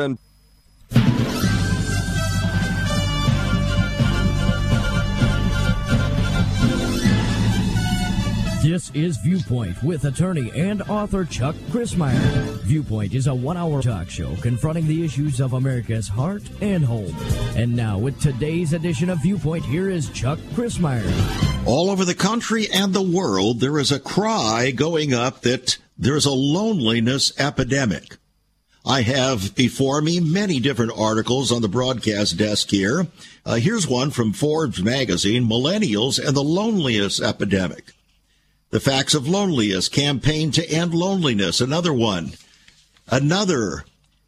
And This is Viewpoint with attorney and author Chuck Crismier. Viewpoint is a one hour talk show confronting the issues of America's heart and home. And now, with today's edition of Viewpoint, here is Chuck Crismier. All over the country and the world, there is a cry going up that there's a loneliness epidemic. I have before me many different articles on the broadcast desk here. Uh, here's one from Forbes magazine Millennials and the Loneliness Epidemic. The Facts of Loneliness Campaign to End Loneliness, another one. Another.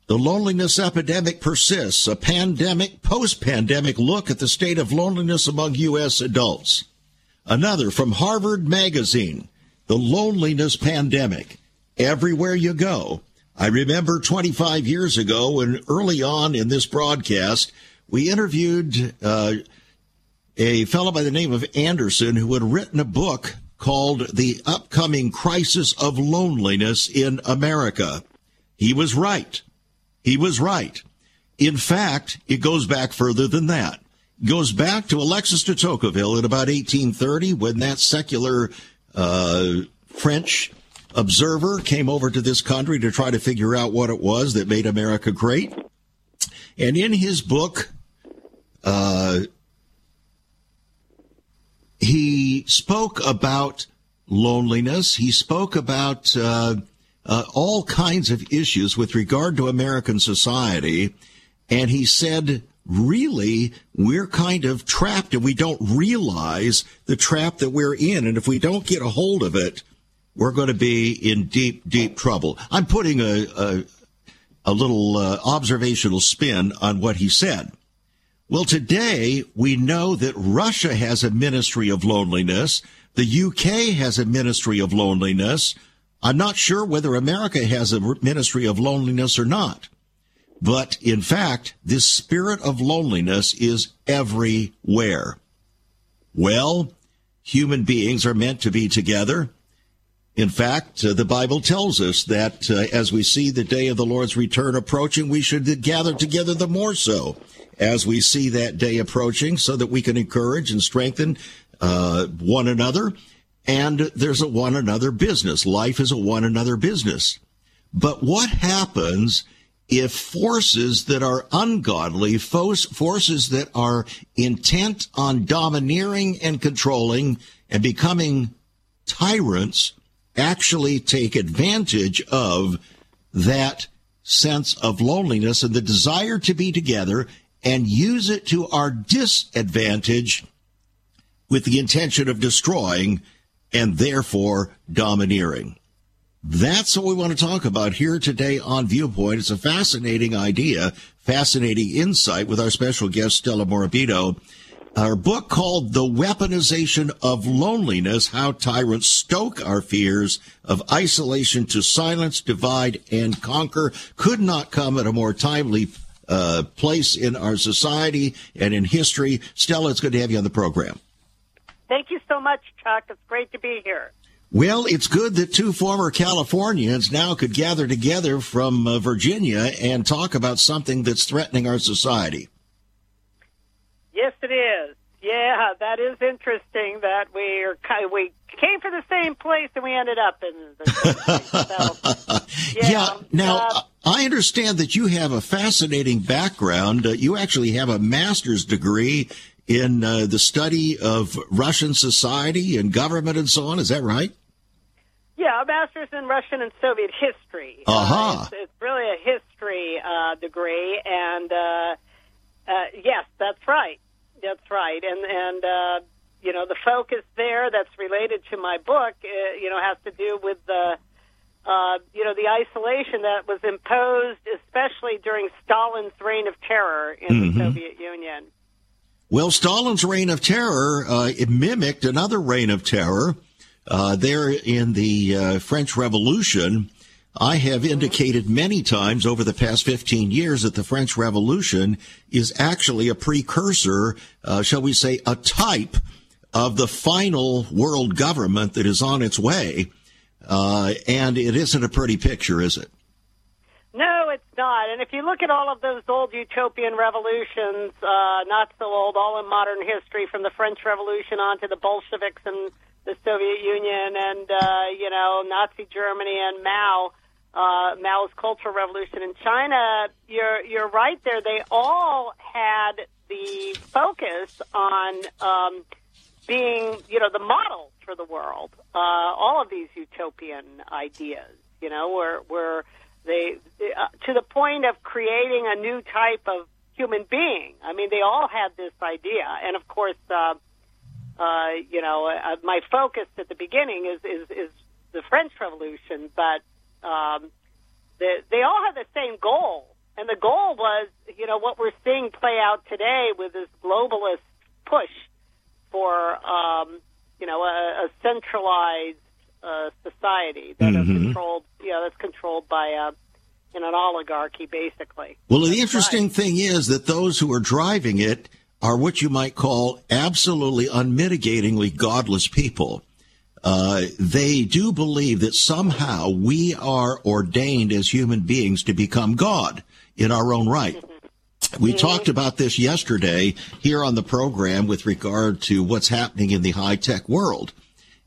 The loneliness epidemic persists, a pandemic, post pandemic look at the state of loneliness among U.S. adults. Another from Harvard Magazine, The Loneliness Pandemic. Everywhere you go. I remember 25 years ago when early on in this broadcast, we interviewed uh, a fellow by the name of Anderson who had written a book called The Upcoming Crisis of Loneliness in America. He was right. He was right. In fact, it goes back further than that. It goes back to Alexis de Tocqueville in about 1830 when that secular uh, French observer came over to this country to try to figure out what it was that made America great. And in his book, uh, he spoke about loneliness. He spoke about uh, uh, all kinds of issues with regard to American society. And he said, really, we're kind of trapped and we don't realize the trap that we're in. And if we don't get a hold of it, we're going to be in deep, deep trouble. I'm putting a, a, a little uh, observational spin on what he said. Well, today we know that Russia has a ministry of loneliness. The UK has a ministry of loneliness. I'm not sure whether America has a ministry of loneliness or not. But in fact, this spirit of loneliness is everywhere. Well, human beings are meant to be together. In fact, uh, the Bible tells us that uh, as we see the day of the Lord's return approaching, we should gather together the more so as we see that day approaching so that we can encourage and strengthen uh, one another. And there's a one another business. Life is a one another business. But what happens if forces that are ungodly, forces that are intent on domineering and controlling and becoming tyrants, actually take advantage of that sense of loneliness and the desire to be together and use it to our disadvantage with the intention of destroying and therefore domineering. That's what we want to talk about here today on Viewpoint. It's a fascinating idea, fascinating insight with our special guest, Stella Morabito. Our book called The Weaponization of Loneliness How Tyrants Stoke Our Fears of Isolation to Silence, Divide, and Conquer could not come at a more timely uh, place in our society and in history. Stella, it's good to have you on the program. Thank you so much, Chuck. It's great to be here. Well, it's good that two former Californians now could gather together from uh, Virginia and talk about something that's threatening our society. Yes, it is. Yeah, that is interesting. That we are we came from the same place and we ended up in the same place. So, yeah. yeah. Now. Uh, I understand that you have a fascinating background. Uh, you actually have a master's degree in uh, the study of Russian society and government and so on. Is that right? Yeah, a master's in Russian and Soviet history. Uh-huh. Uh, it's, it's really a history uh, degree, and uh, uh, yes, that's right. That's right, and and uh, you know the focus there that's related to my book, uh, you know, has to do with the uh, you know, the isolation that was imposed, especially during Stalin's reign of terror in mm-hmm. the Soviet Union. Well, Stalin's reign of terror uh, it mimicked another reign of terror uh, there in the uh, French Revolution. I have indicated many times over the past 15 years that the French Revolution is actually a precursor, uh, shall we say, a type of the final world government that is on its way. Uh, and it isn't a pretty picture, is it? No, it's not. And if you look at all of those old utopian revolutions, uh, not so old, all in modern history, from the French Revolution on to the Bolsheviks and the Soviet Union and, uh, you know, Nazi Germany and Mao, uh, Mao's Cultural Revolution in China, you're, you're right there. They all had the focus on um, being, you know, the model for the world. Uh, all of these utopian ideas, you know, were, were they, uh, to the point of creating a new type of human being. I mean, they all had this idea. And of course, uh, uh, you know, uh, my focus at the beginning is, is, is the French Revolution, but um, the, they all have the same goal. And the goal was, you know, what we're seeing play out today with this globalist push for, um, you know, a, a centralized uh, society that mm-hmm. is controlled, you know, that's controlled by a, in an oligarchy, basically. Well, the interesting right. thing is that those who are driving it are what you might call absolutely unmitigatingly godless people. Uh, they do believe that somehow we are ordained as human beings to become God in our own right. We mm-hmm. talked about this yesterday here on the program with regard to what's happening in the high tech world.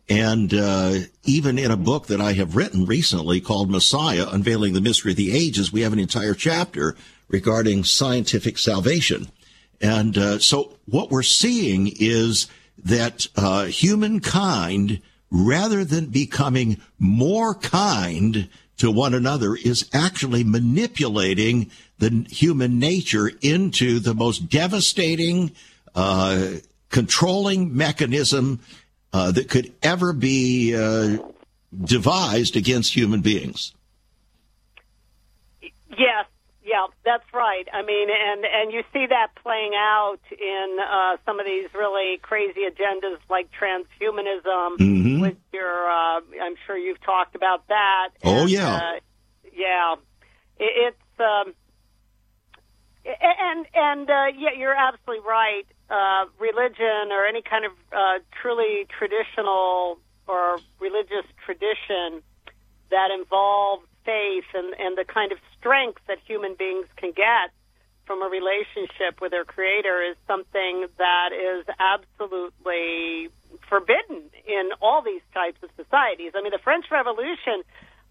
And uh, even in a book that I have written recently called Messiah, Unveiling the Mystery of the Ages, we have an entire chapter regarding scientific salvation. And uh, so what we're seeing is that uh, humankind, rather than becoming more kind to one another, is actually manipulating the human nature into the most devastating, uh, controlling mechanism uh, that could ever be uh, devised against human beings. Yes, yeah, that's right. I mean, and and you see that playing out in uh, some of these really crazy agendas like transhumanism, mm-hmm. which you're, uh, I'm sure you've talked about that. Oh and, yeah, uh, yeah. It, it's um, and and uh, yeah, you're absolutely right. Uh, religion or any kind of uh, truly traditional or religious tradition that involves faith and, and the kind of strength that human beings can get from a relationship with their creator is something that is absolutely forbidden in all these types of societies. I mean, the French Revolution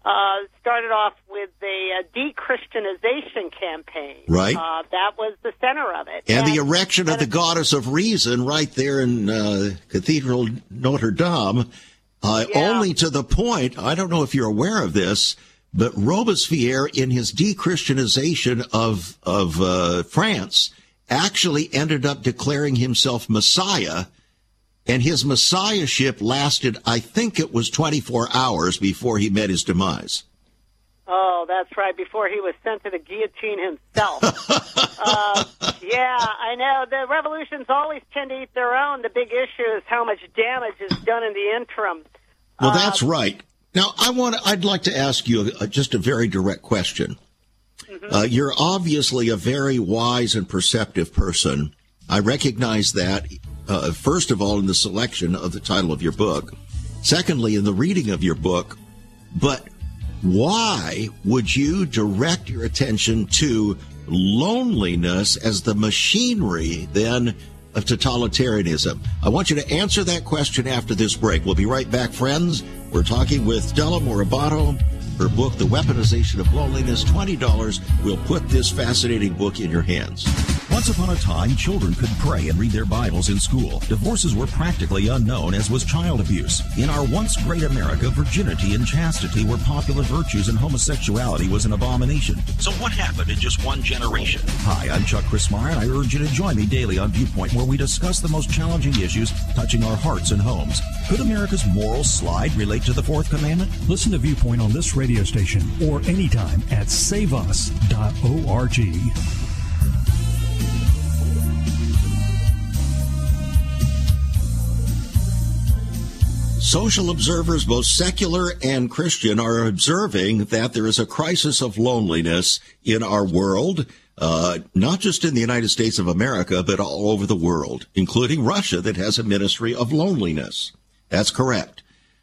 uh, started off with a, a de-Christianization campaign. Right. Uh, that was the center of it. And, and the erection of the goddess of reason right there in uh, Cathedral Notre Dame, uh, yeah. only to the point, I don't know if you're aware of this, but Robespierre, in his de-Christianization of of uh, France, actually ended up declaring himself Messiah, and his messiahship lasted, I think it was 24 hours before he met his demise. Oh, that's right. Before he was sent to the guillotine himself. uh, yeah, I know. The revolutions always tend to eat their own. The big issue is how much damage is done in the interim. Well, that's uh, right. Now, I want I'd like to ask you a, just a very direct question. Mm-hmm. Uh, you're obviously a very wise and perceptive person. I recognize that, uh, first of all, in the selection of the title of your book. Secondly, in the reading of your book. But why would you direct your attention to loneliness as the machinery then of totalitarianism? I want you to answer that question after this break. We'll be right back, friends. We're talking with Stella Morabito. Her book, The Weaponization of Loneliness, $20 will put this fascinating book in your hands. Once upon a time, children could pray and read their Bibles in school. Divorces were practically unknown, as was child abuse. In our once great America, virginity and chastity were popular virtues and homosexuality was an abomination. So what happened in just one generation? Hi, I'm Chuck Crismier, and I urge you to join me daily on Viewpoint, where we discuss the most challenging issues touching our hearts and homes. Could America's moral slide relate to the fourth commandment? Listen to Viewpoint on this radio station or anytime at saveus.org. Social observers, both secular and Christian, are observing that there is a crisis of loneliness in our world, uh, not just in the United States of America, but all over the world, including Russia, that has a ministry of loneliness. That's correct.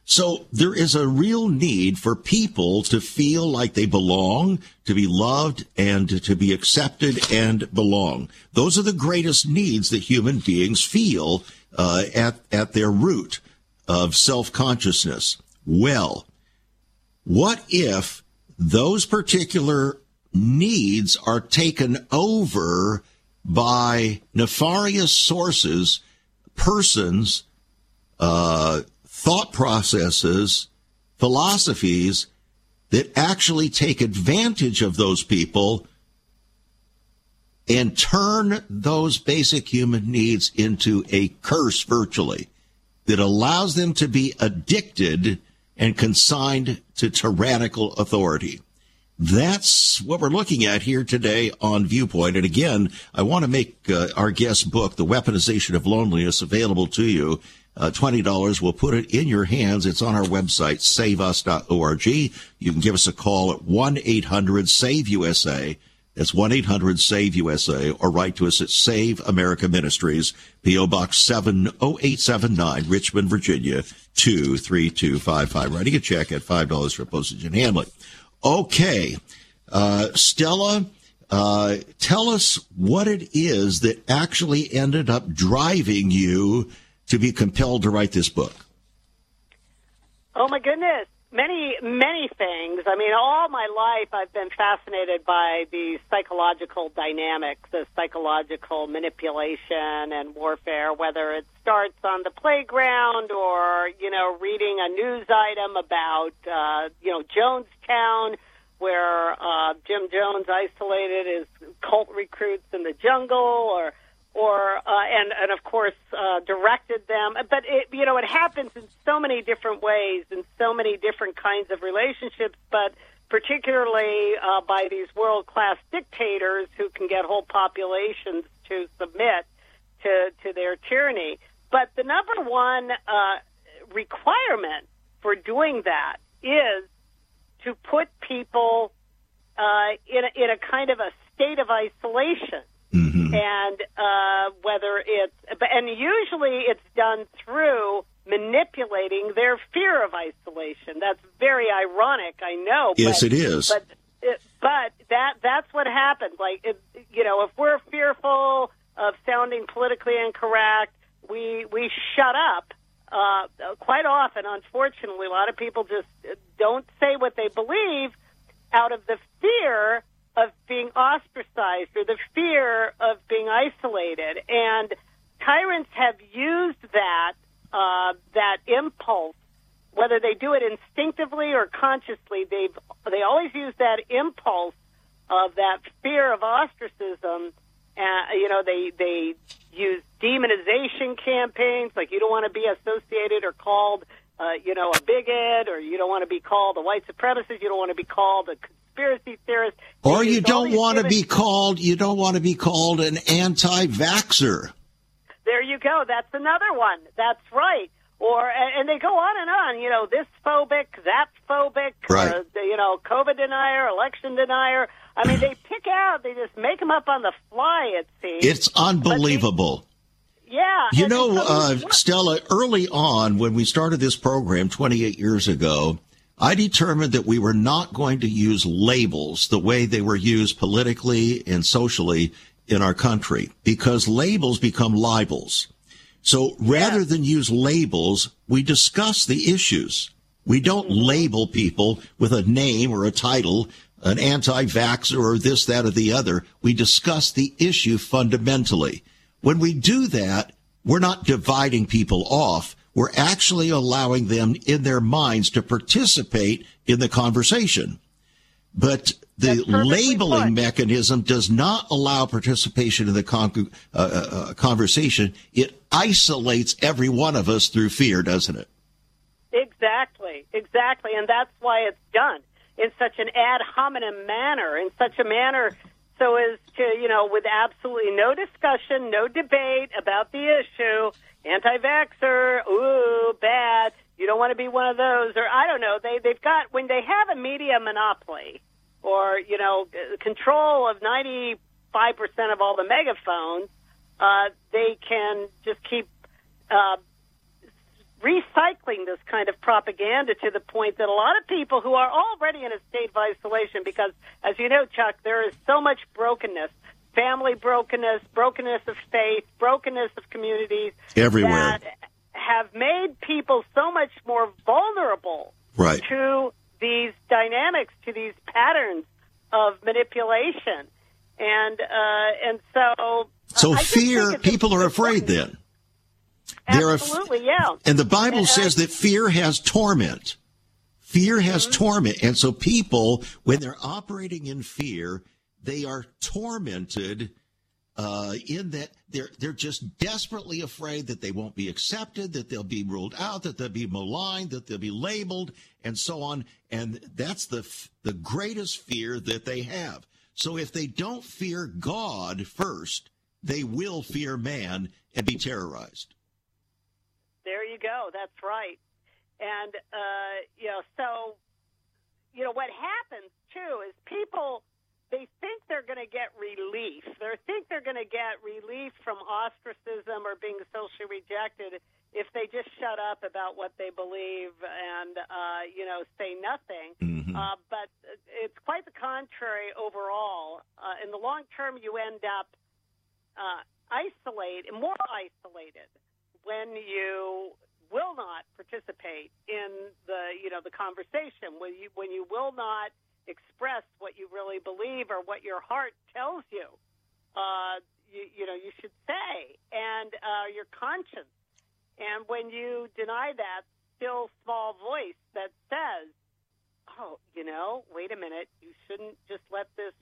So there is a real need for people to feel like they belong, to be loved, and to be accepted and belong. Those are the greatest needs that human beings feel uh, at at their root of self consciousness. Well, what if those particular needs are taken over by nefarious sources, persons, uh, thought processes, philosophies that actually take advantage of those people and turn those basic human needs into a curse virtually that allows them to be addicted and consigned to tyrannical authority. That's what we're looking at here today on Viewpoint. And again, I want to make uh, our guest book, The Weaponization of Loneliness, available to you. Uh, $20. We'll put it in your hands. It's on our website, saveus.org. You can give us a call at 1-800-SAVE-USA. That's 1-800-SAVE-USA or write to us at Save America Ministries, P.O. Box 70879, Richmond, Virginia, 23255. Writing a check at $5 for postage and handling. Okay. Uh, Stella, uh, tell us what it is that actually ended up driving you to be compelled to write this book. Oh my goodness, many many things. I mean, all my life I've been fascinated by the psychological dynamics, the psychological manipulation and warfare. Whether it starts on the playground or you know reading a news item about uh, you know Jonestown where uh, Jim Jones isolated his cult recruits in the jungle, or or uh, and and of course uh, directed them. But it you know it happens in so many different ways in so many different kinds of relationships, but particularly uh, by these world class dictators who can get whole populations to submit to to their tyranny. But the number one uh, requirement for doing that is to put people uh, in a, in a kind of a state of isolation. Mm-hmm. And uh, whether it's, and usually it's done through manipulating their fear of isolation. That's very ironic, I know. Yes, but, it is. But but that that's what happens. Like if, you know, if we're fearful of sounding politically incorrect, we we shut up. Uh, quite often, unfortunately, a lot of people just don't say what they believe out of the fear of being ostracized or the fear of being isolated. And tyrants have used that uh, that impulse, whether they do it instinctively or consciously. They've they always use that impulse of that fear of ostracism. Uh, you know, they they use demonization campaigns, like you don't want to be associated or called uh, you know, a bigot, or you don't want to be called a white supremacist. You don't want to be called a conspiracy theorist. Or you don't want to be called. You don't want to be called an anti-vaxer. There you go. That's another one. That's right. Or and they go on and on. You know, this phobic, that phobic. Right. Uh, you know, COVID denier, election denier. I mean, they pick out. They just make them up on the fly. It seems. It's unbelievable. Yeah. You know, uh, Stella, early on when we started this program 28 years ago, I determined that we were not going to use labels the way they were used politically and socially in our country because labels become libels. So rather yeah. than use labels, we discuss the issues. We don't mm-hmm. label people with a name or a title, an anti-vaxxer or this, that, or the other. We discuss the issue fundamentally. When we do that, we're not dividing people off. We're actually allowing them in their minds to participate in the conversation. But the labeling put. mechanism does not allow participation in the con- uh, uh, conversation. It isolates every one of us through fear, doesn't it? Exactly, exactly. And that's why it's done in such an ad hominem manner, in such a manner so as to, you know, with absolutely no discussion, no debate about the issue, anti-vaxxer, ooh, bad, you don't want to be one of those, or I don't know, they, they've got, when they have a media monopoly, or, you know, control of 95% of all the megaphones, uh, they can just keep uh, recycling this kind of propaganda to the point that a lot of people who are already in a state of isolation, because as you know, Chuck, there is so much brokenness family brokenness, brokenness of faith, brokenness of communities everywhere that have made people so much more vulnerable right. to these dynamics, to these patterns of manipulation, and uh, and so so fear. People are afraid then. Absolutely, yeah. And the Bible and, says that fear has torment. Fear has mm-hmm. torment, and so people, when they're operating in fear, they are tormented uh, in that they're they're just desperately afraid that they won't be accepted, that they'll be ruled out, that they'll be maligned, that they'll be labeled, and so on. And that's the the greatest fear that they have. So if they don't fear God first, they will fear man and be terrorized. You go. That's right. And uh, you know, so you know what happens too is people they think they're going to get relief. They think they're going to get relief from ostracism or being socially rejected if they just shut up about what they believe and uh, you know say nothing. Mm-hmm. Uh, but it's quite the contrary overall. Uh, in the long term, you end up uh, isolated, more isolated when you will not participate in the you know the conversation when you when you will not express what you really believe or what your heart tells you. Uh, you, you know, you should say, and uh, your conscience. And when you deny that still small voice that says, "Oh, you know, wait a minute, you shouldn't just let this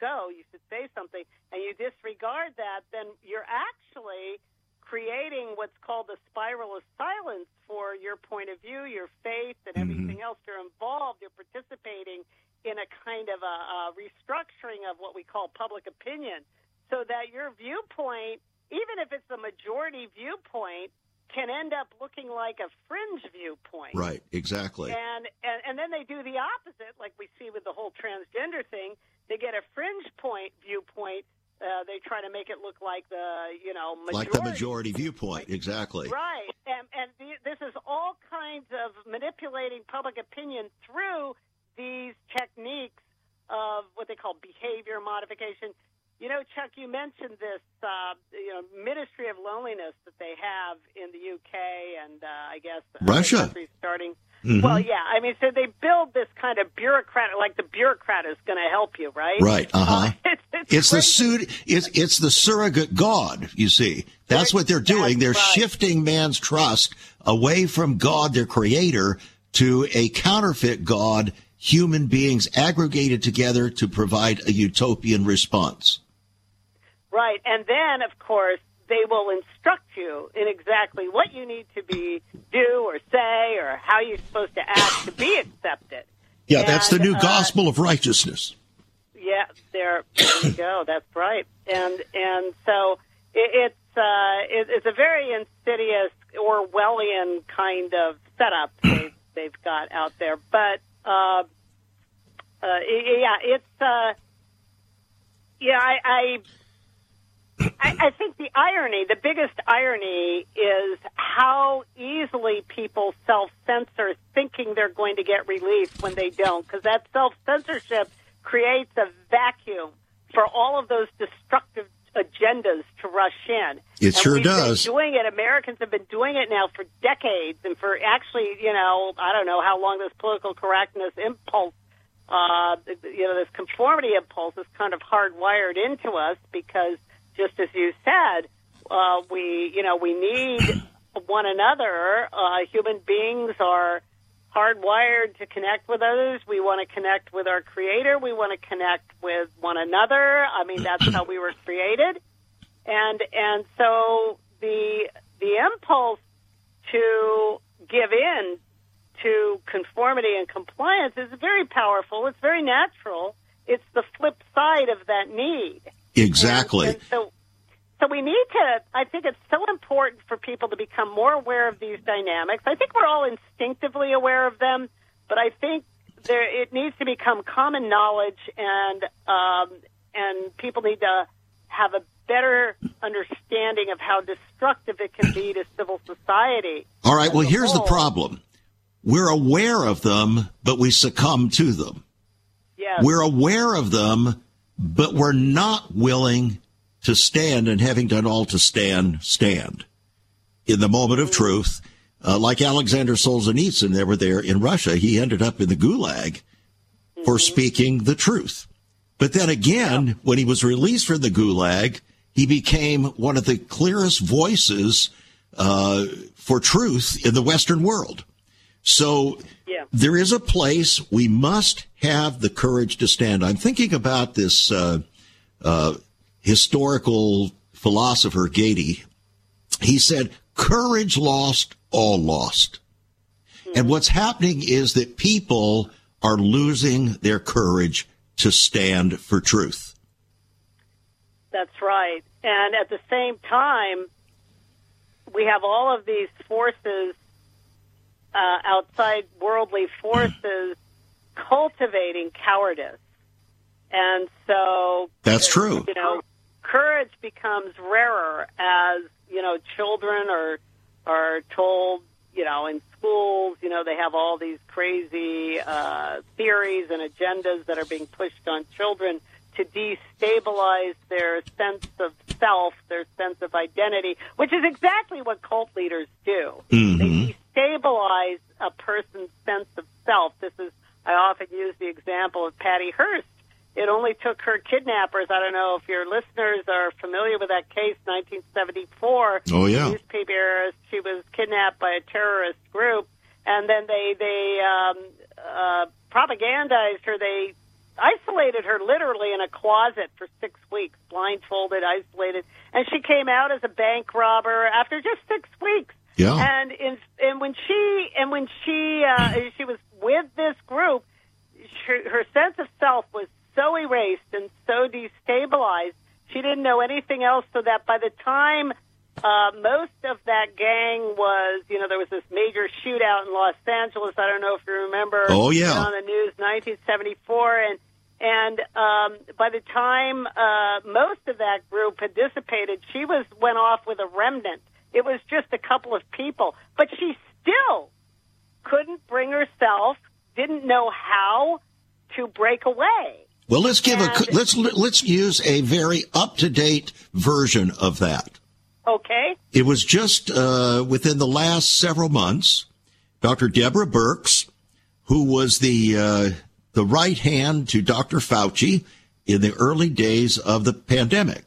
go. You should say something," and you disregard that, then you're actually creating what's called the spiral of silence for your point of view, your faith, and mm-hmm. everything else. You're involved. You're participating in a kind of a, a restructuring of what we call public opinion so that your viewpoint, even if it's a majority viewpoint, can end up looking like a fringe viewpoint. Right, exactly. And, and and then they do the opposite, like we see with the whole transgender thing. They get a fringe point viewpoint. Uh, they try to make it look like the you know majority. like the majority viewpoint, exactly. Right, and and the, this is all kinds of manipulating public opinion through these techniques of what they call behavior modification. You know, Chuck, you mentioned this, uh, you know, Ministry of Loneliness that they have in the UK and uh, I guess Russia starting. Mm-hmm. Well, yeah, I mean, so they build this kind of bureaucrat, like the bureaucrat is going to help you, right? Right. Uh-huh. Uh, it's it's, it's the suit. It's it's the surrogate god. You see, that's what they're doing. They're right. shifting man's trust away from God, their creator, to a counterfeit god human beings aggregated together to provide a utopian response. Right. And then, of course, they will instruct you in exactly what you need to be do or say or how you're supposed to act to be accepted. Yeah, and, that's the new uh, gospel of righteousness. Yeah, there, there you go. That's right. And and so it, it's uh, it, it's a very insidious Orwellian kind of setup they've, they've got out there. But uh, uh, yeah, it's uh, yeah. I, I I think the irony, the biggest irony, is how easily people self censor, thinking they're going to get relief when they don't, because that self censorship creates a vacuum for all of those destructive agendas to rush in. It and sure does. Doing it. Americans have been doing it now for decades, and for actually, you know, I don't know how long this political correctness impulse, uh, you know, this conformity impulse is kind of hardwired into us because, just as you said, uh, we, you know, we need one another. Uh, human beings are hardwired to connect with others. We want to connect with our creator. We want to connect with one another. I mean, that's how we were created. And and so the the impulse to give in to conformity and compliance is very powerful. It's very natural. It's the flip side of that need. Exactly. And, and so so we need to, I think it's so important for people to become more aware of these dynamics. I think we're all instinctively aware of them, but I think there, it needs to become common knowledge and, um, and people need to have a better understanding of how destructive it can be to civil society. All right. Well, here's whole. the problem. We're aware of them, but we succumb to them. Yes. We're aware of them, but we're not willing to stand and having done all to stand, stand in the moment of truth. Uh, like Alexander Solzhenitsyn, they were there in Russia. He ended up in the gulag for speaking the truth. But then again, when he was released from the gulag, he became one of the clearest voices uh, for truth in the Western world. So Yeah. there is a place we must have the courage to stand. I'm thinking about this uh, uh, historical philosopher Gady. He said, "Courage lost, all lost." And what's happening is that people are losing their courage to stand for truth. That's right. And at the same time, we have all of these forces, uh, outside worldly forces, cultivating cowardice. And so. That's true. You know, courage becomes rarer as, you know, children are, are told, you know, in schools, you know, they have all these crazy uh, theories and agendas that are being pushed on children to destabilize their sense of self, their sense of identity, which is exactly what cult leaders do. They destabilize a person's sense of self. This is, I often use the example of Patty Hearst. It only took her kidnappers. I don't know if your listeners are familiar with that case, 1974. Oh, yeah. Newspaper. She was kidnapped by a terrorist group, and then they they um, uh, propagandized her. They isolated her literally in a closet for six weeks, blindfolded, isolated, and she came out as a bank robber after just six weeks. Yeah. And in, and when she and when she uh, she was with this group, her, her sense of self was so erased and so destabilized. She didn't know anything else, so that by the time uh, most of that gang was, you know, there was this major shootout in Los Angeles. I don't know if you remember. Oh, yeah. On the news, 1974, and and um, by the time uh, most of that group had dissipated, she was went off with a remnant. It was just a couple of people, but she still couldn't bring herself, didn't know how to break away. Well, let's give a let's let's use a very up to date version of that. Okay. It was just uh, within the last several months. Dr. Deborah Birx, who was the uh, the right hand to Dr. Fauci in the early days of the pandemic,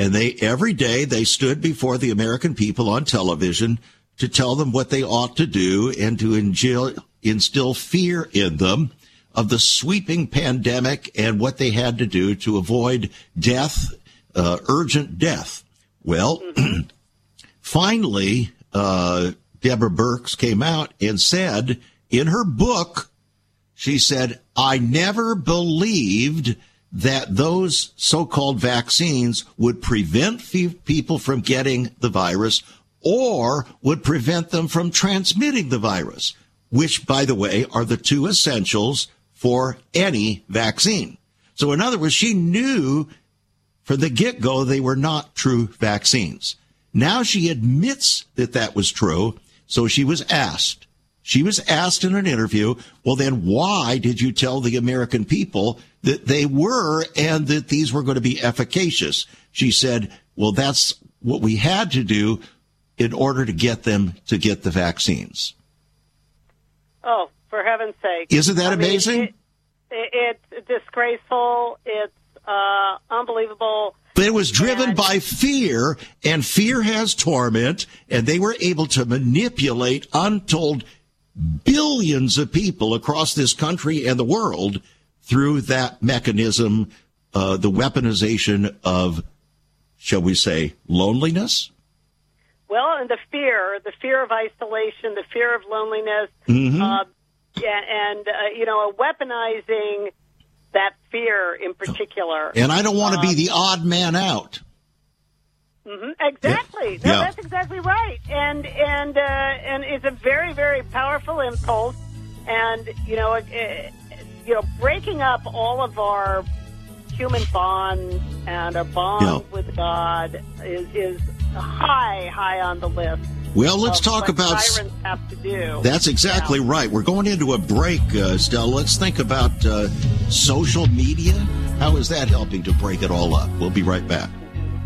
and they every day they stood before the American people on television to tell them what they ought to do and to instill, instill fear in them of the sweeping pandemic and what they had to do to avoid death, uh, urgent death. Well, finally, uh, Deborah Birx came out and said in her book, she said, I never believed that those so-called vaccines would prevent people from getting the virus or would prevent them from transmitting the virus, which, by the way, are the two essentials for any vaccine. So in other words, she knew from the get go, they were not true vaccines. Now she admits that that was true. So she was asked, she was asked in an interview, well, then why did you tell the American people that they were and that these were going to be efficacious? She said, well, that's what we had to do in order to get them to get the vaccines. Oh, for heaven's sake! Isn't that I mean, amazing? it- it- it's disgraceful. It's uh, unbelievable. But it was driven And- by fear, and fear has torment, and they were able to manipulate untold billions of people across this country and the world through that mechanism, uh, the weaponization of, shall we say, loneliness? Well, and the fear, the fear of isolation, the fear of loneliness, Mm-hmm. uh, and uh, you know, weaponizing that fear in particular. And I don't want to be Um, the odd man out. Mhm, Exactly. Yeah. No, Yeah. that's exactly right. And and uh, and it's a very very powerful impulse. And you know, it, it, you know, breaking up all of our human bonds and our bond Yeah. with God is, is high, high on the list. Well, let's talk what about. have to do. That's exactly Yeah. right. We're going into a break, uh, Stella. Let's think about uh, social media. How is that helping to break it all up? We'll be right back.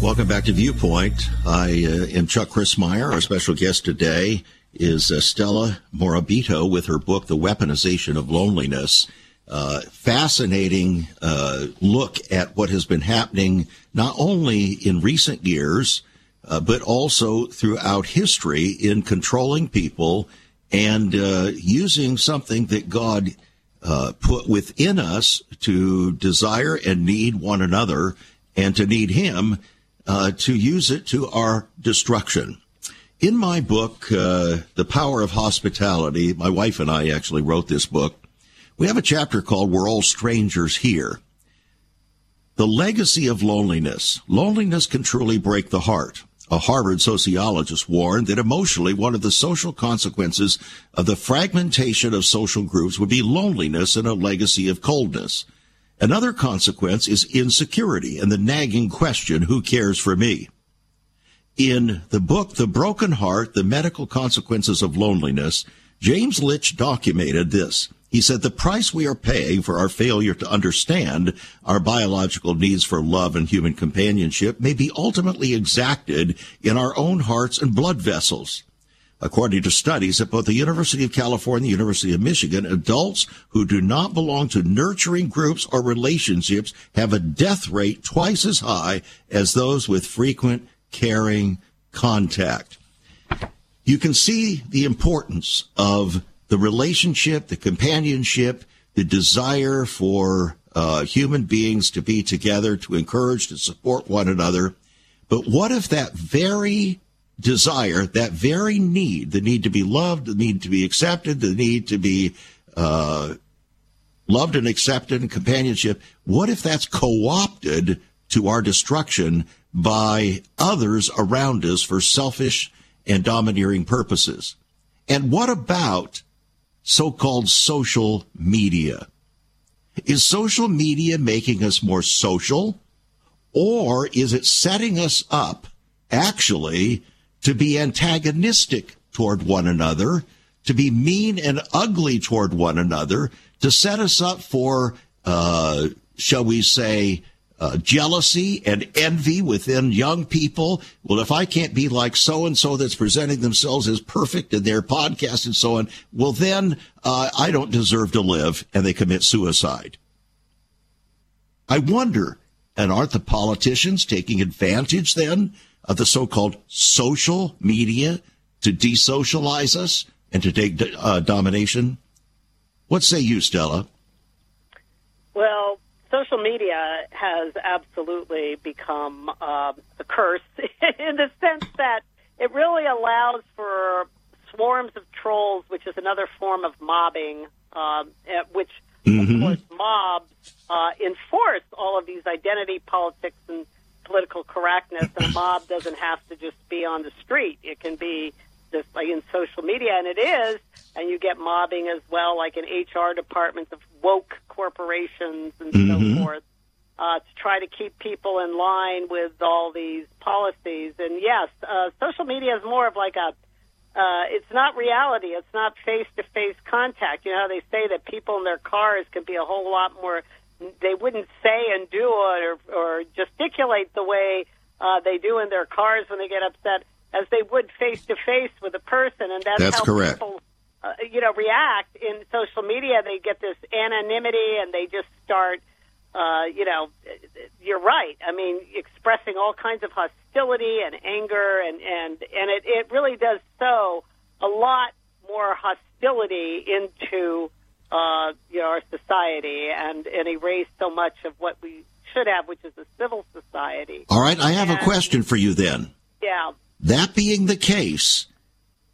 Welcome back to Viewpoint. I uh, am Chuck Crismier. Our special guest today is uh, Stella Morabito with her book, The Weaponization of Loneliness. Uh, fascinating uh, look at what has been happening not only in recent years, uh, but also throughout history in controlling people and uh, using something that God put within us to desire and need one another and to need Him uh, to use it to our destruction. In my book, uh, The Power of Hospitality, my wife and I actually wrote this book. We have a chapter called We're All Strangers Here. The legacy of loneliness. Loneliness can truly break the heart. A Harvard sociologist warned that emotionally one of the social consequences of the fragmentation of social groups would be loneliness and a legacy of coldness. Another consequence is insecurity and the nagging question, who cares for me? In the book, The Broken Heart, The Medical Consequences of Loneliness, James Lynch documented this. He said, the price we are paying for our failure to understand our biological needs for love and human companionship may be ultimately exacted in our own hearts and blood vessels. According to studies at both the University of California and the University of Michigan, adults who do not belong to nurturing groups or relationships have a death rate twice as high as those with frequent caring contact. You can see the importance of the relationship, the companionship, the desire for uh, human beings to be together, to encourage, to support one another. But what if that very desire, that very need, the need to be loved, the need to be accepted, the need to be uh, loved and accepted and companionship, what if that's co-opted to our destruction by others around us for selfish and domineering purposes? And what about so-called social media? Is social media making us more social or is it setting us up actually to be antagonistic toward one another, to be mean and ugly toward one another, to set us up for, uh, shall we say, uh, jealousy and envy within young people. Well, if I can't be like so and so that's presenting themselves as perfect in their podcast and so on, well, then uh, I don't deserve to live, and they commit suicide. I wonder, and aren't the politicians taking advantage then of the so-called social media to desocialize us and to take uh, domination? What say you, Stella? Well, social media has absolutely become um, a curse in the sense that it really allows for swarms of trolls, which is another form of mobbing, um, at which, Mhm. of course, mobs uh, enforce all of these identity politics and political correctness. And a mob doesn't have to just be on the street; it can be just like in social media, and it is. And you get mobbing as well, like in HR departments of woke corporations and Mhm. so forth, uh, to try to keep people in line with all these policies. And yes, uh, social media is more of like a uh, it's not reality. It's not face to face contact. You know how they say that people in their cars can be a whole lot more they wouldn't say and do it or, or gesticulate the way uh, they do in their cars when they get upset as they would face to face with a person, and that's, that's how correct. people, uh, you know, react in social media. They get this anonymity, and they just start, uh, you know, you're right. I mean, expressing all kinds of hostility and anger, and and and it it really does sow a lot more hostility into uh, you know our society and and erase so much of what we should have, which is a civil society. All right, I have And- a question for you then. Yeah. That being the case,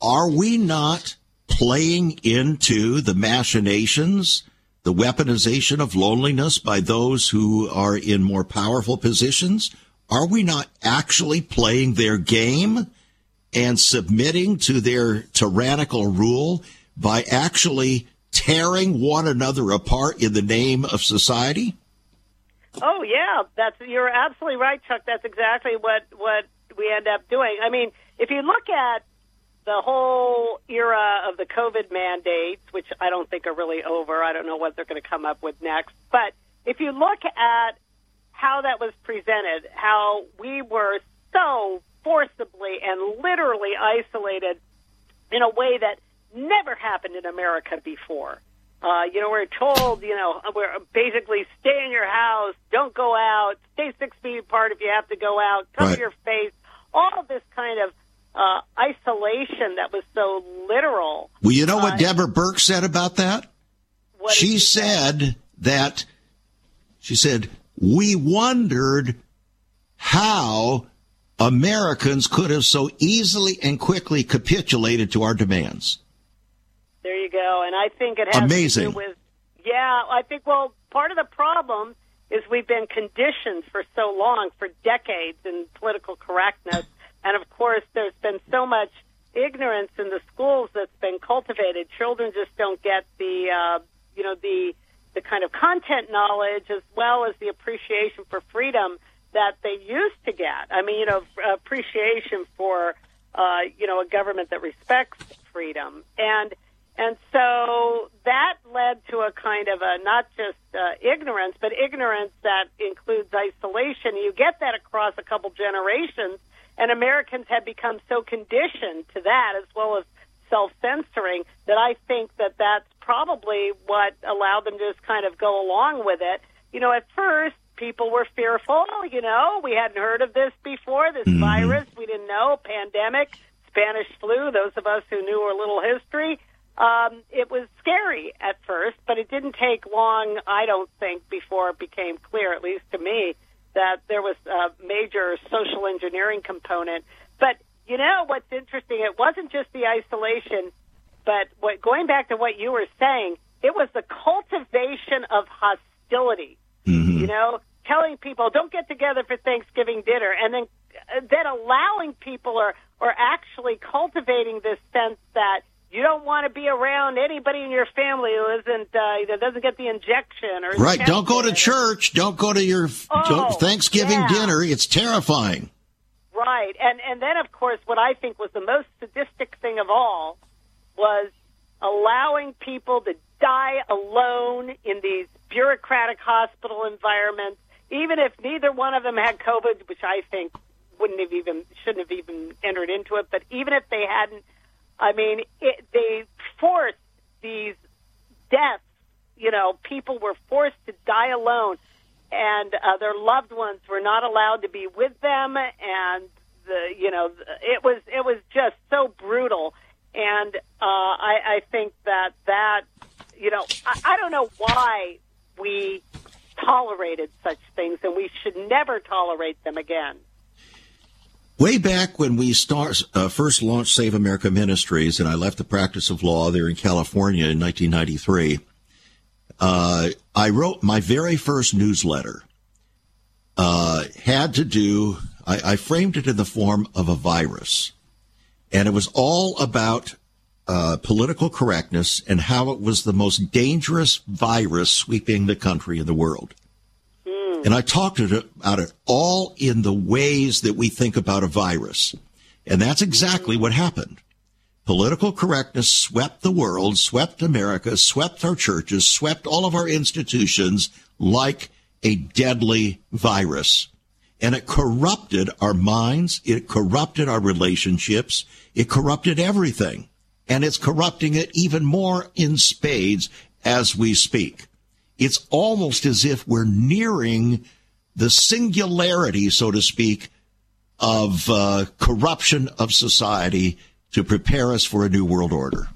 are we not playing into the machinations, the weaponization of loneliness by those who are in more powerful positions? Are we not actually playing their game and submitting to their tyrannical rule by actually tearing one another apart in the name of society? Oh yeah, that's you're absolutely right, Chuck. That's exactly what what we end up doing. I mean, if you look at the whole era of the COVID mandates, which I don't think are really over, I don't know what they're going to come up with next. But if you look at how that was presented, how we were so forcibly and literally isolated in a way that never happened in America before. Uh, you know, we're told, you know, we're basically stay in your house, don't go out, stay six feet apart if you have to go out, cover Right. your face, all of this kind of uh, isolation that was so literal. Well, you know what Uh, Deborah Birx said about that? She say? said that she said we wondered how Americans could have so easily and quickly capitulated to our demands. There you go. And I think it has Amazing. to do with, yeah, I think, well, part of the problem is we've been conditioned for so long, for decades, in political correctness. And of course, there's been so much ignorance in the schools that's been cultivated. Children just don't get the, uh, you know, the, the kind of content knowledge as well as the appreciation for freedom that they used to get. I mean, you know, appreciation for, uh, you know, a government that respects freedom. And, and so that led to a kind of a not just uh, ignorance, but ignorance that includes isolation. You get that across a couple generations, and Americans have become so conditioned to that, as well as self-censoring, that I think that that's probably what allowed them to just kind of go along with it. You know, at first people were fearful. You know, we hadn't heard of this before, this virus. We didn't know pandemic, Spanish flu. Those of us who knew a little history um, it was scary at first, but it didn't take long, I don't think, before it became clear, at least to me, that there was a major social engineering component. But you know what's interesting? It wasn't just the isolation, but what, going back to what you were saying, it was the cultivation of hostility. You know, telling people don't get together for Thanksgiving dinner, and then then allowing people or or actually cultivating this sense that you don't want to be around anybody in your family who isn't uh, either doesn't get the injection or Right. Don't go to church. Don't go to your Oh, Thanksgiving yeah. dinner. It's terrifying. Right, and and then of course what I think was the most sadistic thing of all was allowing people to die alone in these bureaucratic hospital environments, even if neither one of them had COVID, which I think wouldn't have even shouldn't have even entered into it. But even if they hadn't, I mean, it, they forced these deaths. You know, people were forced to die alone, and uh, their loved ones were not allowed to be with them. And the, you know, it was it was just so brutal. And uh, I, I think that that, you know, I, I don't know why we tolerated such things, and we should never tolerate them again. Way back when we start, uh, first launched Save America Ministries, and I left the practice of law there in California in 1993, uh, I wrote my very first newsletter. Uh, had to do, I, I framed it in the form of a virus. And it was all about uh, political correctness and how it was the most dangerous virus sweeping the country and the world. And I talked about it all in the ways that we think about a virus. And that's exactly what happened. Political correctness swept the world, swept America, swept our churches, swept all of our institutions like a deadly virus. And it corrupted our minds. It corrupted our relationships. It corrupted everything. And it's corrupting it even more in spades as we speak. It's almost as if we're nearing the singularity, so to speak, of uh, corruption of society to prepare us for a new world order.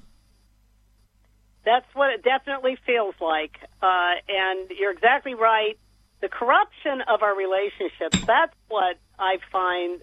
That's what it definitely feels like. Uh, and you're exactly right. The corruption of our relationships, that's what I find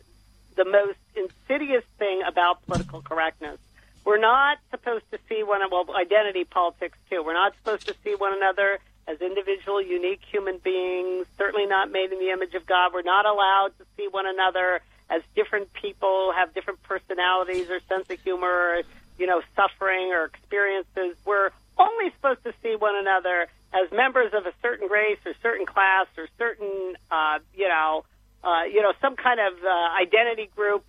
the most insidious thing about political correctness. We're not supposed to see one, well, identity politics too. We're not supposed to see one another as individual, unique human beings, certainly not made in the image of God. We're not allowed to see one another as different people, have different personalities or sense of humor, or, you know, suffering or experiences. We're only supposed to see one another as members of a certain race or certain class or certain, uh, you know, uh, you know, some kind of uh, identity group,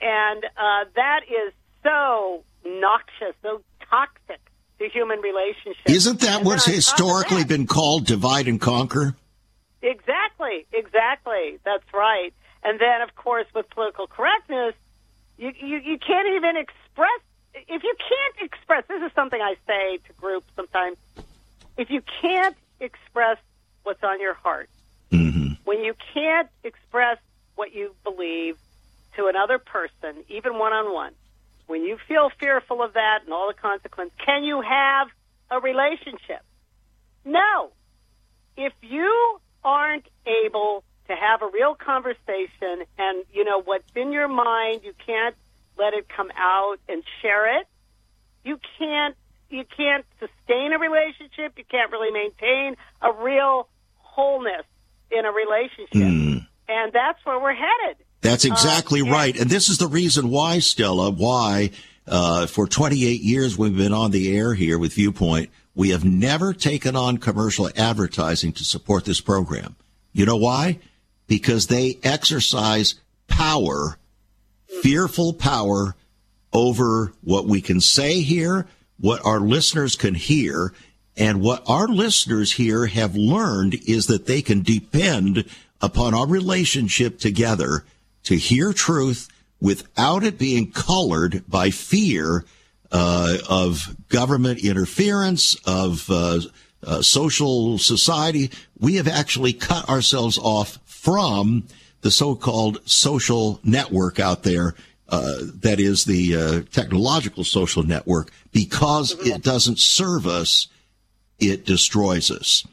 and uh, that is so noxious, so toxic to human relationships. Isn't that and what's historically that, been called divide and conquer? Exactly, exactly. That's right. And then, of course, with political correctness, you, you, you can't even express, if you can't express, this is something I say to groups sometimes, if you can't express what's on your heart, mm-hmm. when you can't express what you believe to another person, even one on one, when you feel fearful of that and all the consequences, can you have a relationship? No. If you aren't able to have a real conversation and, you know, what's in your mind, you can't let it come out and share it. You can't, you can't sustain a relationship. You can't really maintain a real wholeness in a relationship. Mm. And that's where we're headed. That's exactly uh, right. And this is the reason why, Stella, why uh, for 28 years we've been on the air here with Viewpoint, we have never taken on commercial advertising to support this program. You know why? Because they exercise power, fearful power over what we can say here, what our listeners can hear, and what our listeners here have learned is that they can depend upon our relationship together to hear truth without it being colored by fear uh, of government interference, of uh, uh, social society. We have actually cut ourselves off from the so-called social network out there. Uh, that is the uh, technological social network because it doesn't serve us, it destroys us.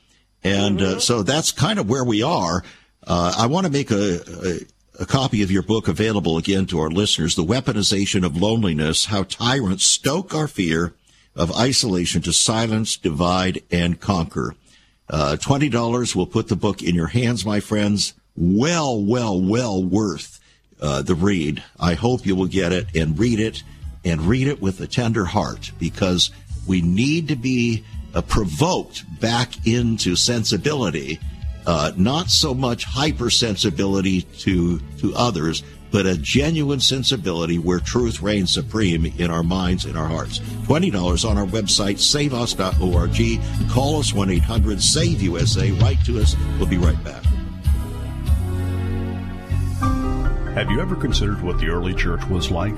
And uh, mm-hmm. so that's kind of where we are. I want to make a, a a copy of your book available again to our listeners, The Weaponization of Loneliness, How Tyrants Stoke Our Fear of Isolation to Silence, Divide, and Conquer. Uh, $20 will put the book in your hands, my friends. Well, well, well worth uh, the read. I hope you will get it and read it and read it with a tender heart because we need to be uh, provoked back into sensibility uh, not so much hypersensibility to to others, but a genuine sensibility where truth reigns supreme in our minds and our hearts. $20 on our website, saveus.org. Call us 1 800 SAVE USA. Write to us. We'll be right back. Have you ever considered what the early church was like?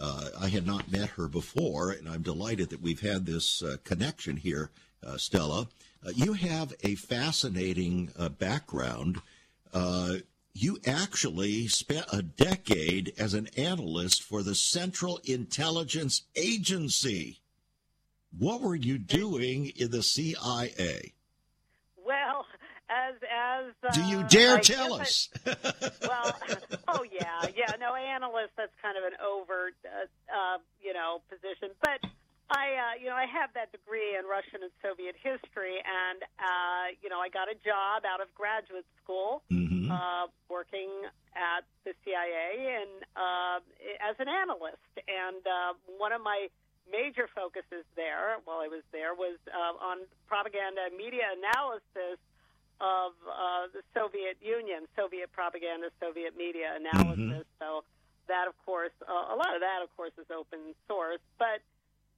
Uh, I had not met her before, and I'm delighted that we've had this uh, connection here, uh, Stella. Uh, you have a fascinating uh, background. Uh, you actually spent a decade as an analyst for the Central Intelligence Agency. What were you doing in the CIA? As as uh, do you dare I tell us? well, oh yeah, yeah. No, analyst. That's kind of an overt, uh, uh, you know, position. But I, uh, you know, I have that degree in Russian and Soviet history, and uh, you know, I got a job out of graduate school, mm-hmm. uh, working at the CIA and uh, as an analyst. And uh, one of my major focuses there, while I was there, was uh, on propaganda and media analysis of uh, the Soviet Union, Soviet propaganda, Soviet media analysis. Mm-hmm. So that, of course, uh, a lot of that, of course, is open source. But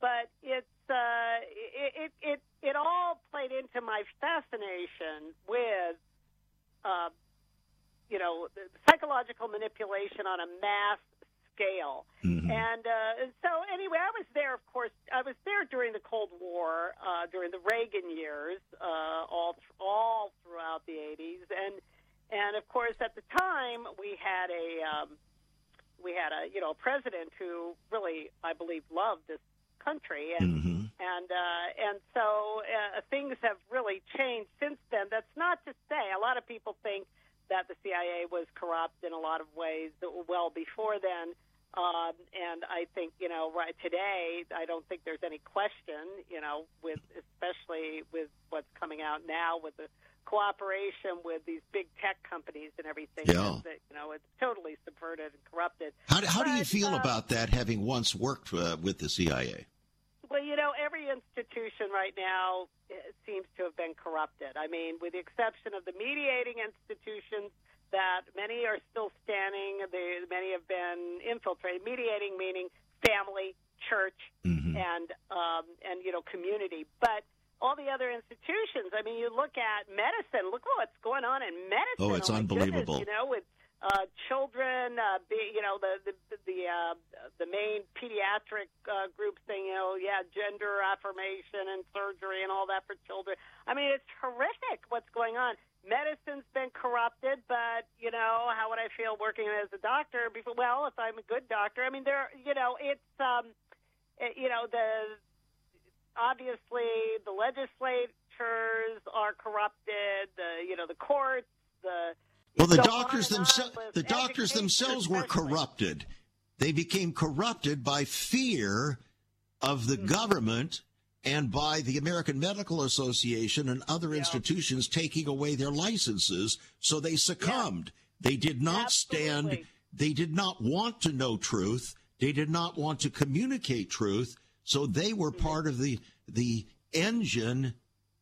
but it's uh, it, it it it all played into my fascination with. Uh, you know, psychological manipulation on a mass scale. Mm-hmm. And uh, so, anyway, I was there. Of course, I was there during the Cold War, uh, during the Reagan years, uh, all all throughout the '80s, and and of course, at the time, we had a um, we had a you know a president who really, I believe, loved this country, and Mm-hmm. and uh, and so uh, things have really changed since then. That's not to say a lot of people think that the CIA was corrupt in a lot of ways well before then. Um, and I think, you know, right today, I don't think there's any question, you know, with especially with what's coming out now with the cooperation with these big tech companies and everything. Yeah. That, you know, it's totally subverted and corrupted. How, do- how do you feel uh, about that, having once worked uh, with the CIA? Well, you know, every institution right now eh, seems to have been corrupted. I mean, with the exception of the mediating institutions, that many are still standing. They, many have been infiltrated. Mediating meaning family, church, Mhm. and um, and you know community. But all the other institutions. I mean, you look at medicine. Look what's going on in medicine. Oh, it's my unbelievable. Goodness, you know, with uh, children, uh, be, you know, the the the, uh, the main pediatric uh, group saying, you know, yeah, gender affirmation and surgery and all that for children. I mean, it's horrific what's going on. Medicine's been corrupted, but you know, how would I feel working as a doctor? Before, well, if I'm a good doctor, I mean, there, you know, it's, um, it, you know, the obviously the legislatures are corrupted. The you know the courts, the Well, the doctors themselves—the doctors themselves were corrupted. They became corrupted by fear of the government and by the American Medical Association and other institutions taking away their licenses. So they succumbed. They did not stand. They did not want to know truth. They did not want to communicate truth. So they were part of the the engine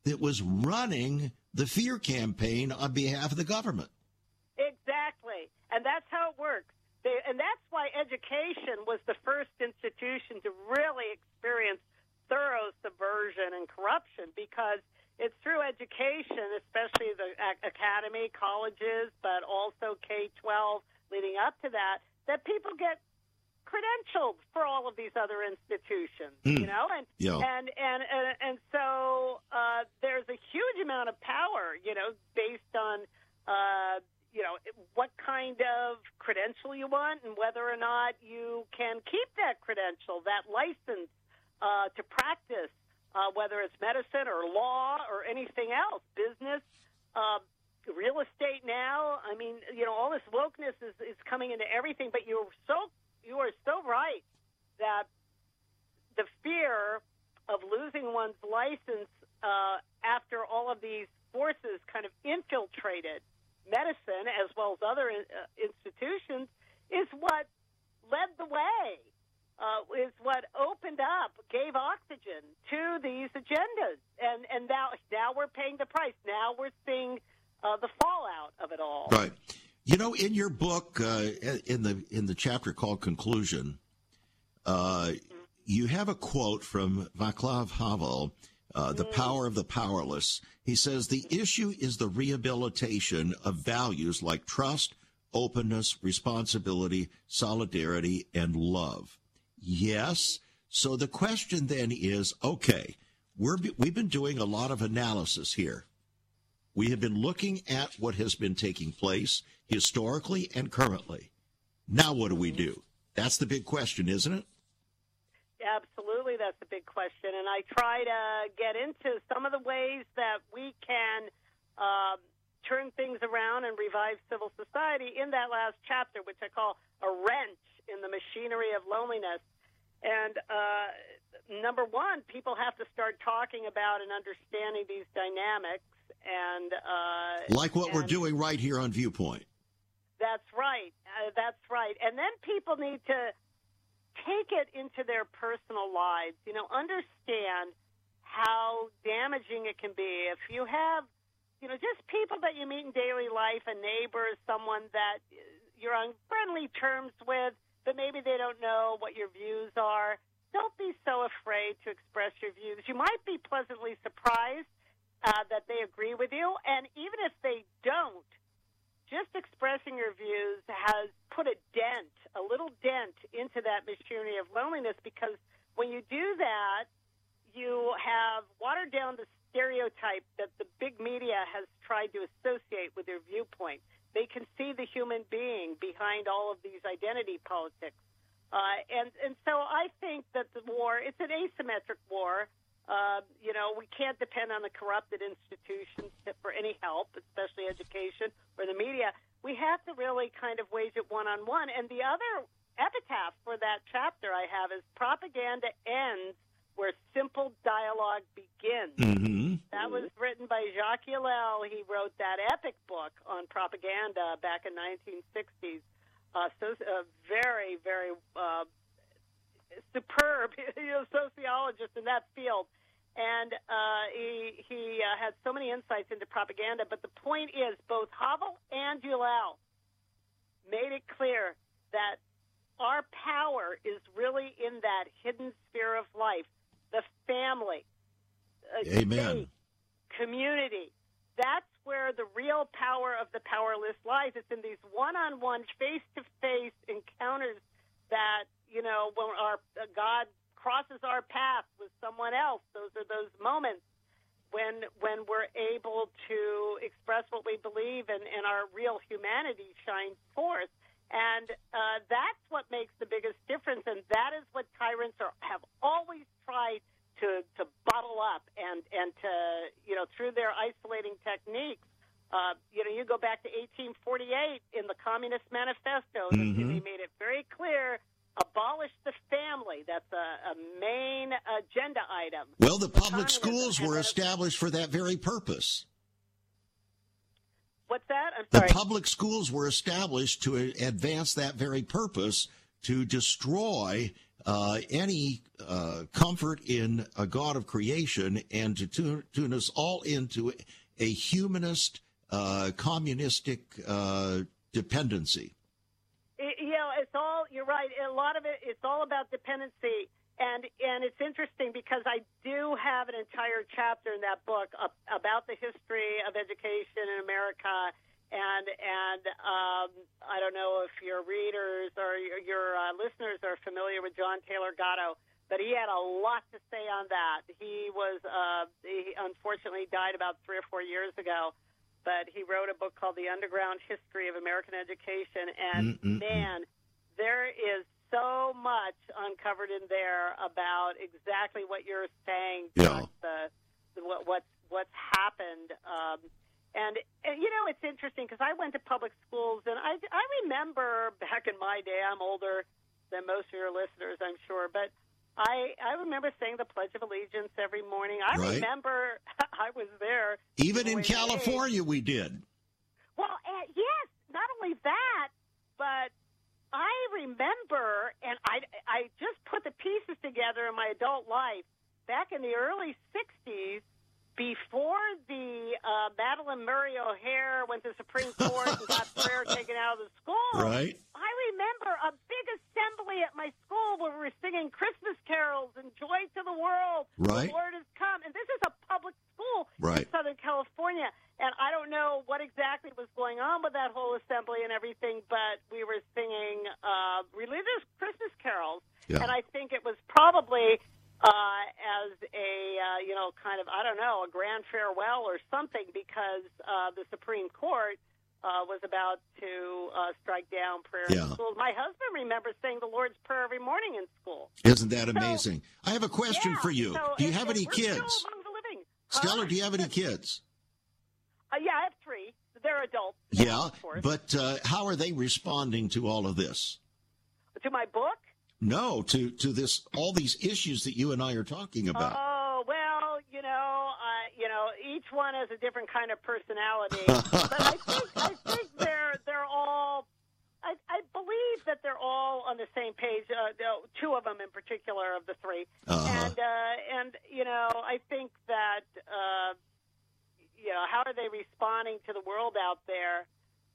that was running the fear campaign on behalf of the government. And that's how it works. They, and that's why education was the first institution to really experience thorough subversion and corruption because it's through education, especially the academy, colleges, but also K 12 leading up to that, that people get credentialed for all of these other institutions, you know, and Yeah. and and and, and so uh, there's a huge amount of power, you know, based on uh, you know what kind of credential you want and whether or not you can keep that credential, that license uh, to practice, uh, whether it's medicine or law or anything else, business. Uh, real estate now. I mean, you know, all this wokeness is, is coming into everything, but you're so you are so right that the fear of losing one's license uh, after all of these forces kind of infiltrated medicine as well as other uh, institutions is what led the way. Uh, is what opened up, gave oxygen to these agendas, and and now now we're paying the price. Now we're seeing uh, the fallout of it all. Right. You know, in your book, uh, in the in the chapter called "Conclusion," uh, you have a quote from Václav Havel uh, The Power of the Powerless. He says the issue is the rehabilitation of values like trust, openness, responsibility, solidarity, and love. Yes. So the question then is okay, we're, we've been doing a lot of analysis here. We have been looking at what has been taking place historically and currently. Now, what do we do? That's the big question, isn't it? Absolutely, that's a big question. And I try to get into some of the ways that we can uh, turn things around and revive civil society in that last chapter, which I call a wrench in the machinery of loneliness. And uh, number one, people have to start talking about and understanding these dynamics. And uh, like what and we're doing right here on Viewpoint. That's right. Uh, that's right. And then people need to take it into their personal lives. You know, understand how damaging it can be if you have, you know, just people that you meet in daily life, a neighbor, someone that you're on friendly terms with, but maybe they don't know what your views are. Don't be so afraid to express your views. You might be pleasantly surprised uh, that they agree with you, and even if they don't, just expressing your views has put a dent, a little dent into that machinery of loneliness because when you do that, you have watered down the stereotype that the big media has tried to associate with their viewpoint. They can see the human being behind all of these identity politics. Uh, and, and so I think that the war, it's an asymmetric war. Uh, you know, we can't depend on the corrupted institutions for any help, especially education or the media. We have to really kind of wage it one on one. And the other epitaph for that chapter I have is propaganda ends where simple dialogue begins. Mm-hmm. That was written by Jacques Ellul. He wrote that epic book on propaganda back in 1960s. Uh, so, a very, very uh, superb you know, sociologist in that field. And uh, he, he uh, had so many insights into propaganda. But the point is, both Havel and Ellul made it clear that our power is really in that hidden sphere of life the family, uh, Amen. Community. That's where the real power of the powerless lies. It's in these one-on-one, face-to-face encounters that you know when our uh, God crosses our path with someone else. Those are those moments when when we're able to express what we believe and, and our real humanity shines forth. And uh, that's what makes the biggest difference, and that is what tyrants are, have always tried to to bottle up and and to you know through their isolating techniques. Uh, you know, you go back to 1848 in the Communist Manifesto, mm-hmm. they made it very clear abolish the family. That's a, a main agenda item. Well, the public schools were established for that very purpose. What's that? I'm sorry. The public schools were established to advance that very purpose to destroy uh, any uh, comfort in a God of creation and to tune, tune us all into a humanist, uh, communistic uh, dependency. It, you know, it's all, you're right. A lot of it, it's all about dependency. And and it's interesting because I do have an entire chapter in that book about the history of education in America, and and um, I don't know if your readers or your, your uh, listeners are familiar with John Taylor Gatto, but he had a lot to say on that. He was uh, he unfortunately died about three or four years ago, but he wrote a book called The Underground History of American Education, and Mm-mm-mm. man, there is so much uncovered in there about exactly what you're saying. Yeah. The, the, what, what's what's happened. Um, and, and you know, it's interesting because I went to public schools, and I I remember back in my day. I'm older than most of your listeners, I'm sure, but I I remember saying the Pledge of Allegiance every morning. I right. remember I was there. Even in California, we did. Well, uh, yes. Not only that, but I remember, and I, I just put the pieces together in my adult life. Back in the early 60s, before the uh, Madalyn Murray O'Hair went to Supreme Court and got prayer taken out of the school. Right. I remember a big assembly at my school where we were singing Christmas carols and joy to the world. Right. The Lord has come. And this is a public school Right. in Southern California. And I don't know what exactly was going on with that whole assembly and everything, but we were singing uh, religious Christmas carols. Yeah. And I think it was probably uh, as a uh, you know kind of I don't know a grand farewell or something because uh, the Supreme Court uh, was about to uh, strike down prayer Yeah. in schools. My husband remembers saying the Lord's Prayer every morning in school. Isn't that amazing? I have a question Yeah, for you. so do you have any still kids? among. Stella, Huh? do you have any kids? Uh, yeah, I have three. They're adults. Yeah, but uh, how are they responding to all of this? to my book. No, to to this all these issues that you and I are talking about. Oh well, you know, uh, you know, each one has a different kind of personality. but I think I think they're they're all. I, I believe that they're all on the same page. Uh, two of them in particular of the 3 Uh-huh. and uh, and you know, I think that uh, you know, how are they responding to the world out there?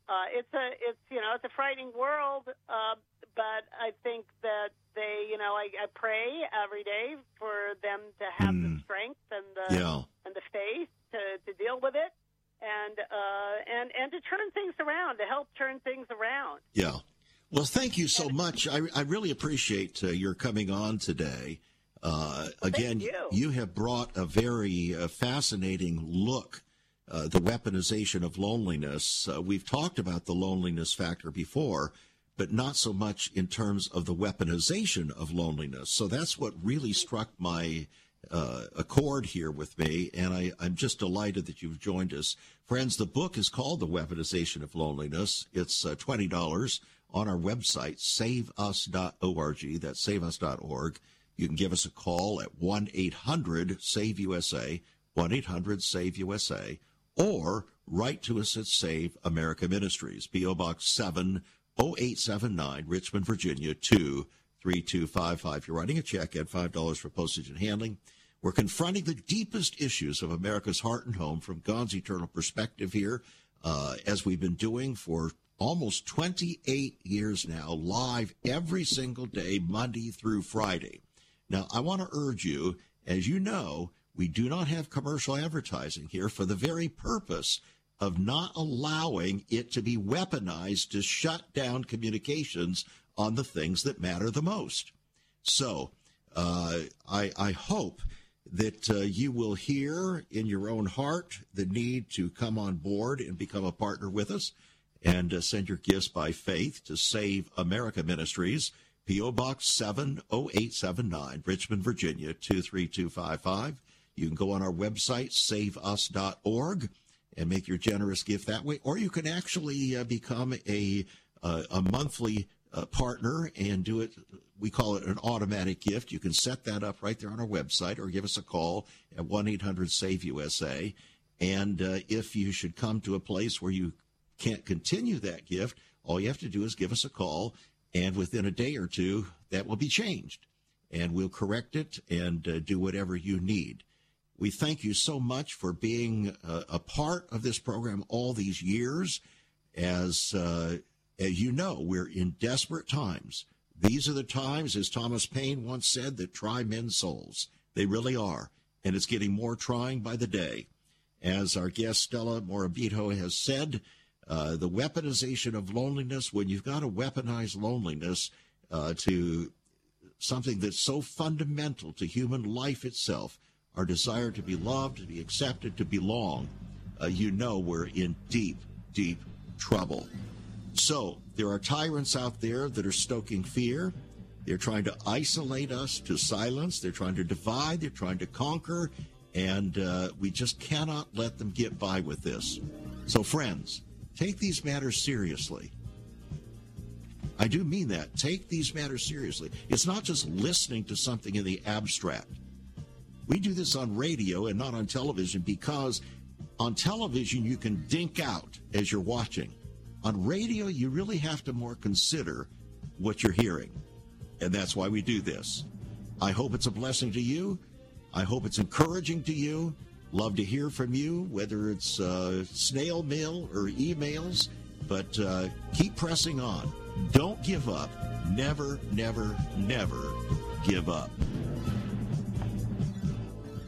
Uh, it's a it's you know it's a frightening world, uh, but I think that they you know I, I pray every day for them to have the strength and the. Yeah. and the faith to, to deal with it and uh, and and to turn things around to help turn things around. Yeah. Well, thank you so much. I, I really appreciate uh, your coming on today. Uh, again, you. have brought a very uh, fascinating look, uh, the weaponization of loneliness. Uh, we've talked about the loneliness factor before, but not so much in terms of the weaponization of loneliness. So that's what really struck my uh, accord here with me, and I, I'm just delighted that you've joined us. Friends, the book is called The Weaponization of Loneliness. It's uh, $20 on our website, saveus.org. That's saveus.org. You can give us a call at 1 800 SAVE USA, 1 800 SAVE USA, or write to us at Save America Ministries, P.O. Box 70879, Richmond, Virginia 23255. You're writing a check at $5 for postage and handling. We're confronting the deepest issues of America's heart and home from God's eternal perspective here, uh, as we've been doing for almost 28 years now, live every single day, Monday through Friday. Now, I want to urge you, as you know, we do not have commercial advertising here for the very purpose of not allowing it to be weaponized to shut down communications on the things that matter the most. So, uh, I, I hope that uh, you will hear in your own heart the need to come on board and become a partner with us and uh, send your gifts by faith to Save America Ministries, P.O. Box 70879, Richmond, Virginia 23255. You can go on our website, saveus.org, and make your generous gift that way, or you can actually uh, become a, uh, a monthly uh, partner and do it. We call it an automatic gift. You can set that up right there on our website or give us a call at 1 800 SAVE USA. And uh, if you should come to a place where you can't continue that gift, all you have to do is give us a call, and within a day or two, that will be changed. And we'll correct it and uh, do whatever you need. We thank you so much for being uh, a part of this program all these years. As, uh, as you know, we're in desperate times. These are the times, as Thomas Paine once said, that try men's souls. They really are. And it's getting more trying by the day. As our guest Stella Morabito has said, uh, the weaponization of loneliness, when you've got to weaponize loneliness uh, to something that's so fundamental to human life itself, our desire to be loved, to be accepted, to belong, uh, you know we're in deep, deep trouble. So there are tyrants out there that are stoking fear. They're trying to isolate us to silence. They're trying to divide. They're trying to conquer. And uh, we just cannot let them get by with this. So, friends, take these matters seriously. I do mean that. Take these matters seriously. It's not just listening to something in the abstract. We do this on radio and not on television because on television you can dink out as you're watching. On radio, you really have to more consider what you're hearing. And that's why we do this. I hope it's a blessing to you. I hope it's encouraging to you. Love to hear from you, whether it's uh, snail mail or emails, but uh, keep pressing on. Don't give up. Never, never, never give up.